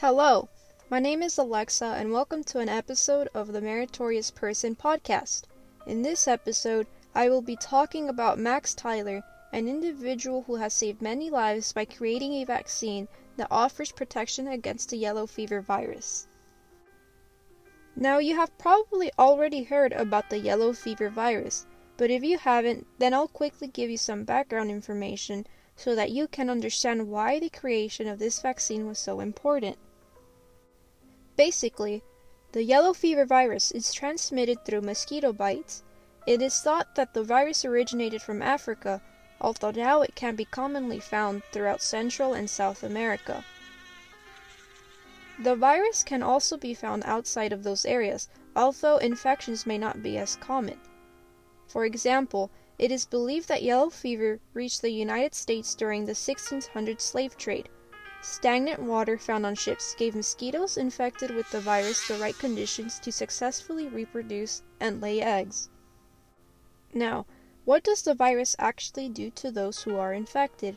Hello, my name is Alexa, and welcome to an episode of the Meritorious Person podcast. In this episode, I will be talking about Max Theiler, an individual who has saved many lives by creating a vaccine that offers protection against the yellow fever virus. Now, you have probably already heard about the yellow fever virus, but if you haven't, then I'll quickly give you some background information so that you can understand why the creation of this vaccine was so important. Basically, the yellow fever virus is transmitted through mosquito bites. It is thought that the virus originated from Africa, although now it can be commonly found throughout Central and South America. The virus can also be found outside of those areas, although infections may not be as common. For example, it is believed that yellow fever reached the United States during the 1600 slave trade. Stagnant water found on ships gave mosquitoes infected with the virus the right conditions to successfully reproduce and lay eggs. Now, what does the virus actually do to those who are infected?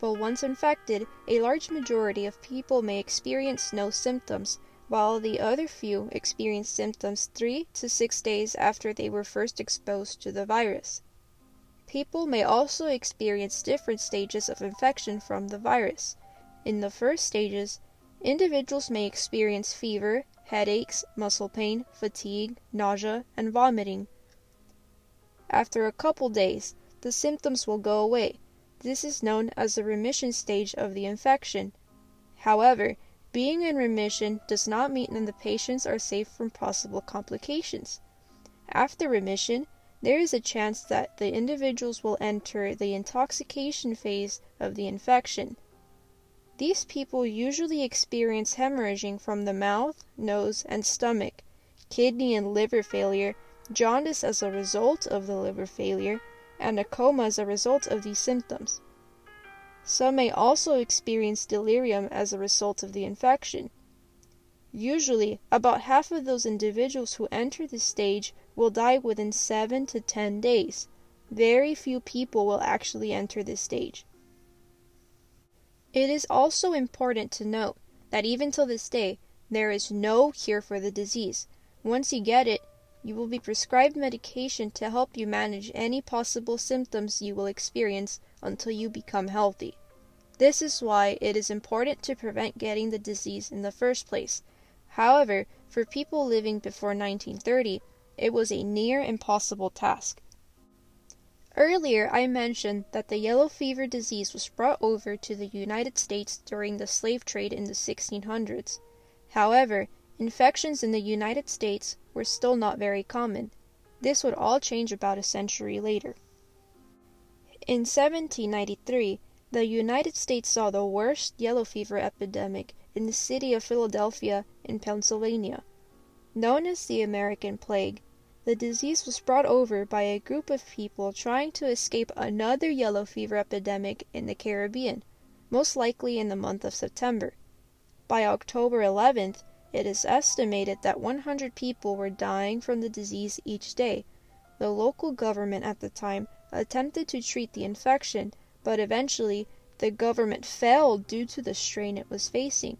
Well, once infected, a large majority of people may experience no symptoms, while the other few experience symptoms three to six days after they were first exposed to the virus. People may also experience different stages of infection from the virus. In the first stages, individuals may experience fever, headaches, muscle pain, fatigue, nausea, and vomiting. After a couple days, the symptoms will go away. This is known as the remission stage of the infection. However, being in remission does not mean that the patients are safe from possible complications. After remission, there is a chance that the individuals will enter the intoxication phase of the infection. These people usually experience hemorrhaging from the mouth, nose, and stomach, kidney and liver failure, jaundice as a result of the liver failure, and a coma as a result of these symptoms. Some may also experience delirium as a result of the infection. Usually, about half of those individuals who enter this stage will die within 7 to 10 days. Very few people will actually enter this stage. It is also important to note that even till this day, there is no cure for the disease. Once you get it, you will be prescribed medication to help you manage any possible symptoms you will experience until you become healthy. This is why it is important to prevent getting the disease in the first place. However, for people living before 1930, it was a near impossible task. Earlier I mentioned that the yellow fever disease was brought over to the United States during the slave trade in the 1600s. However, infections in the United States were still not very common. This would all change about a century later. In 1793, the United States saw the worst yellow fever epidemic in the city of Philadelphia in Pennsylvania. Known as the American Plague, the disease was brought over by a group of people trying to escape another yellow fever epidemic in the Caribbean, most likely in the month of September. By October 11th, it is estimated that 100 people were dying from the disease each day. The local government at the time attempted to treat the infection, but eventually the government failed due to the strain it was facing.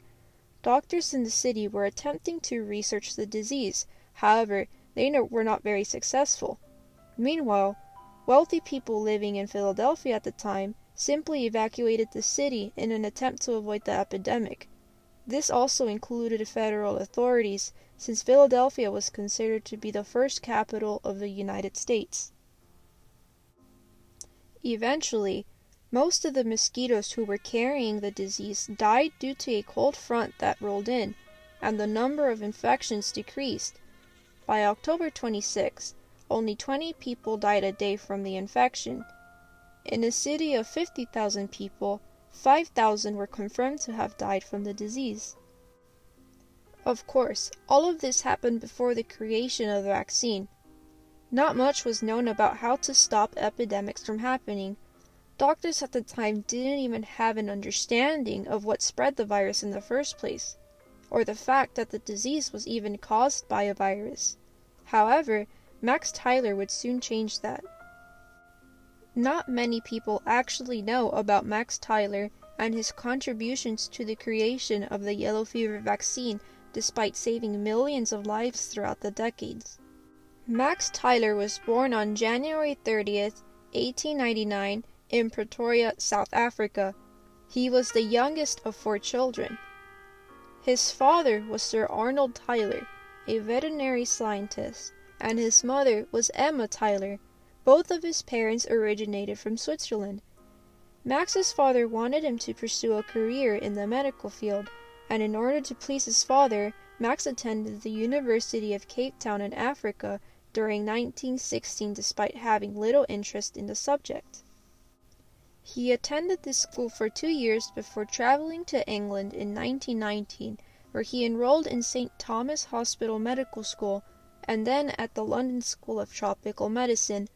Doctors in the city were attempting to research the disease, however, they were not very successful. Meanwhile, wealthy people living in Philadelphia at the time simply evacuated the city in an attempt to avoid the epidemic. This also included federal authorities, since Philadelphia was considered to be the first capital of the United States. Eventually, most of the mosquitoes who were carrying the disease died due to a cold front that rolled in, and the number of infections decreased. By October 26, only 20 people died a day from the infection. In a city of 50,000 people, 5,000 were confirmed to have died from the disease. Of course, all of this happened before the creation of the vaccine. Not much was known about how to stop epidemics from happening. Doctors at the time didn't even have an understanding of what spread the virus in the first place, or the fact that the disease was even caused by a virus. However, Max Theiler would soon change that. Not many people actually know about Max Theiler and his contributions to the creation of the yellow fever vaccine despite saving millions of lives throughout the decades. Max Theiler was born on January 30th, 1899, in Pretoria, South Africa. He was the youngest of four children. His father was Sir Arnold Theiler, a veterinary scientist, and his mother was Emma Theiler. Both of his parents originated from Switzerland. Max's father wanted him to pursue a career in the medical field, and in order to please his father, Max attended the University of Cape Town in Africa during 1916 despite having little interest in the subject. He attended this school for two years before traveling to England in 1919, where he enrolled in St. Thomas Hospital Medical School and then at the London School of Tropical Medicine.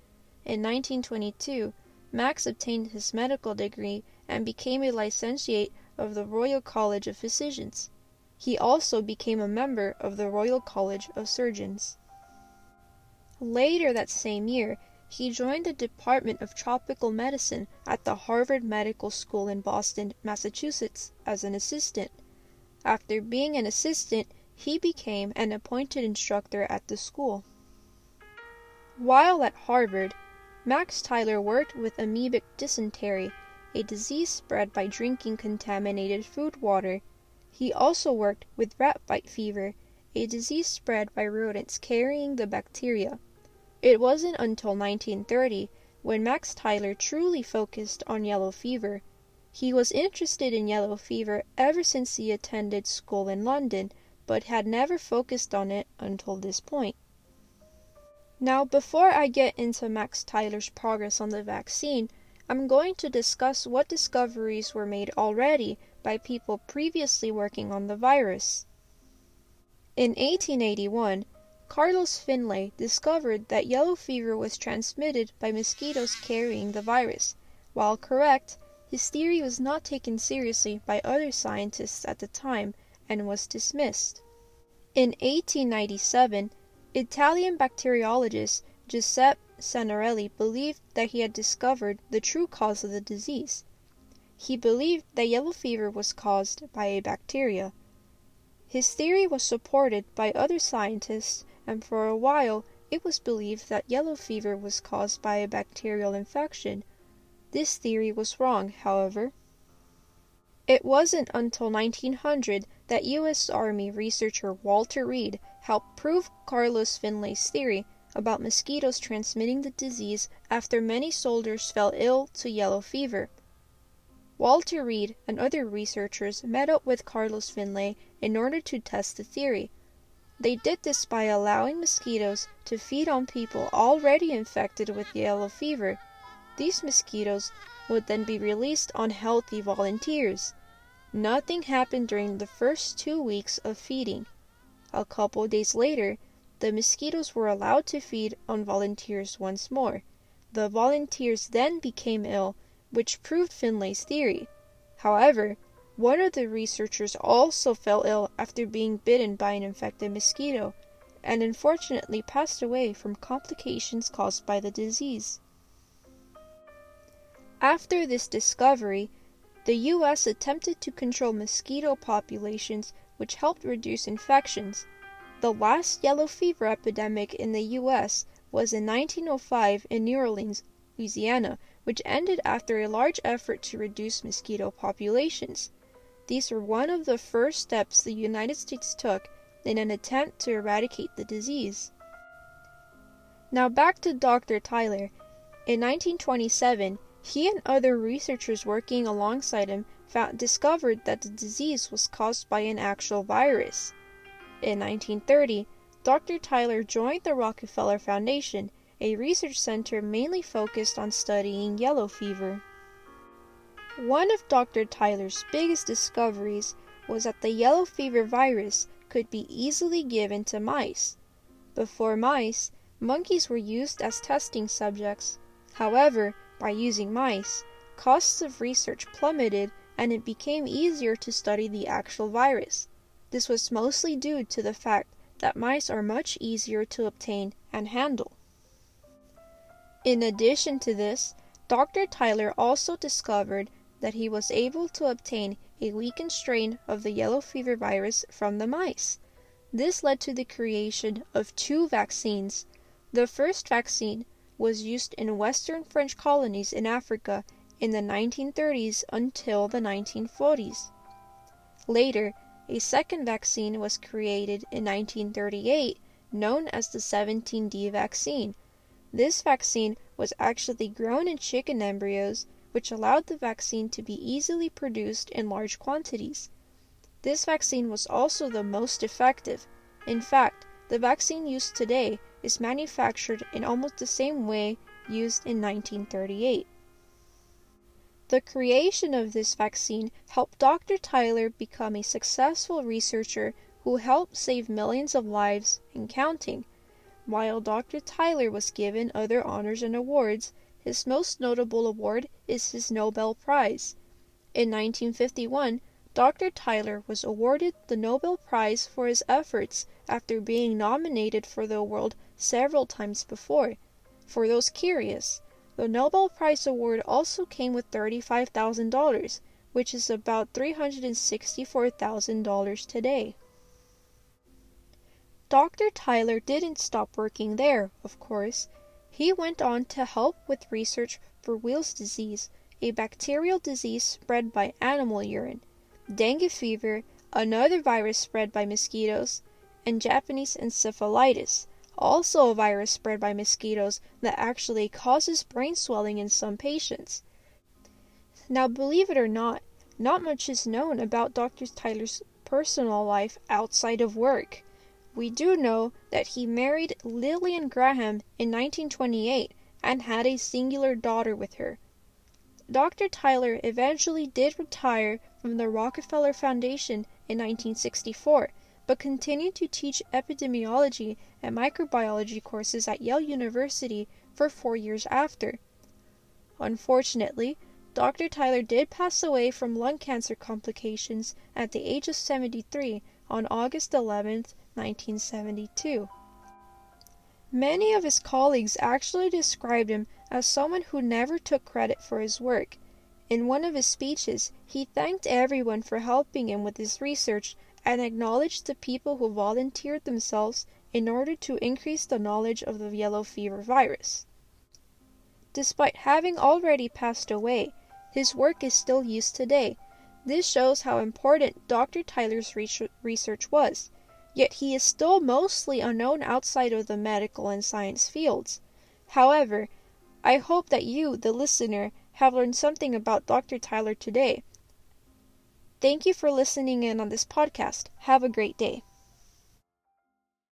In 1922, Max obtained his medical degree and became a licentiate of the Royal College of Physicians. He also became a member of the Royal College of Surgeons. Later that same year, he joined the Department of Tropical Medicine at the Harvard Medical School in Boston, Massachusetts, as an assistant. After being an assistant, he became an appointed instructor at the school. While at Harvard, Max Theiler worked with amoebic dysentery, a disease spread by drinking contaminated food water. He also worked with rat bite fever, a disease spread by rodents carrying the bacteria. It wasn't until 1930 when Max Theiler truly focused on yellow fever. He was interested in yellow fever ever since he attended school in London, but had never focused on it until this point. Now, before I get into Max Theiler's progress on the vaccine, I'm going to discuss what discoveries were made already by people previously working on the virus. In 1881, Carlos Finlay discovered that yellow fever was transmitted by mosquitoes carrying the virus. While correct, his theory was not taken seriously by other scientists at the time and was dismissed. In 1897, Italian bacteriologist Giuseppe Sanarelli believed that he had discovered the true cause of the disease. He believed that yellow fever was caused by a bacteria. His theory was supported by other scientists and for a while it was believed that yellow fever was caused by a bacterial infection. This theory was wrong, however. It wasn't until 1900 that U.S. Army researcher Walter Reed helped prove Carlos Finlay's theory about mosquitoes transmitting the disease after many soldiers fell ill to yellow fever. Walter Reed and other researchers met up with Carlos Finlay in order to test the theory. They did this by allowing mosquitoes to feed on people already infected with yellow fever. These mosquitoes would then be released on healthy volunteers. Nothing happened during the first two weeks of feeding. A couple days later, the mosquitoes were allowed to feed on volunteers once more. The volunteers then became ill, which proved Finlay's theory. However, one of the researchers also fell ill after being bitten by an infected mosquito, and unfortunately passed away from complications caused by the disease. After this discovery, the U.S. attempted to control mosquito populations, which helped reduce infections. The last yellow fever epidemic in the U.S. was in 1905 in New Orleans, Louisiana, which ended after a large effort to reduce mosquito populations. These were one of the first steps the United States took in an attempt to eradicate the disease. Now back to Dr. Theiler. In 1927, he and other researchers working alongside him found, discovered that the disease was caused by an actual virus. In 1930, Dr. Theiler joined the Rockefeller Foundation, a research center mainly focused on studying yellow fever. One of Dr. Theiler's biggest discoveries was that the yellow fever virus could be easily given to mice. Before mice, monkeys were used as testing subjects. However, by using mice, costs of research plummeted and it became easier to study the actual virus. This was mostly due to the fact that mice are much easier to obtain and handle. In addition to this, Dr. Theiler also discovered that he was able to obtain a weakened strain of the yellow fever virus from the mice. This led to the creation of two vaccines. The first vaccine was used in western French colonies in Africa in the 1930s until the 1940s. Later, a second vaccine was created in 1938 known as the 17D vaccine. This vaccine was actually grown in chicken embryos, which allowed the vaccine to be easily produced in large quantities. This vaccine was also the most effective. In fact, the vaccine used today is manufactured in almost the same way used in 1938. The creation of this vaccine helped Dr. Theiler become a successful researcher who helped save millions of lives and counting. While Dr. Theiler was given other honors and awards, his most notable award is his Nobel Prize. In 1951, Dr. Theiler was awarded the Nobel Prize for his efforts after being nominated for the award several times before. For those curious, the Nobel Prize award also came with $35,000, which is about $364,000 today. Dr. Theiler didn't stop working there, of course. He went on to help with research for Weil's disease, a bacterial disease spread by animal urine, dengue fever, another virus spread by mosquitoes, and Japanese encephalitis, also a virus spread by mosquitoes that actually causes brain swelling in some patients. Now, believe it or not, not much is known about Dr. Theiler's personal life outside of work. We do know that he married Lillian Graham in 1928 and had a singular daughter with her. Dr. Theiler eventually did retire from the Rockefeller Foundation in 1964 but continued to teach epidemiology and microbiology courses at Yale University for four years after. Unfortunately, Dr. Theiler did pass away from lung cancer complications at the age of 73 on August 11, 1972. Many of his colleagues actually described him as someone who never took credit for his work. In one of his speeches, he thanked everyone for helping him with his research and acknowledged the people who volunteered themselves in order to increase the knowledge of the yellow fever virus. Despite having already passed away, his work is still used today. This shows how important Dr. Theiler's research was, yet he is still mostly unknown outside of the medical and science fields. However, I hope that you, the listener, have learned something about Dr. Theiler today Thank you for listening in on this podcast. Have a great day.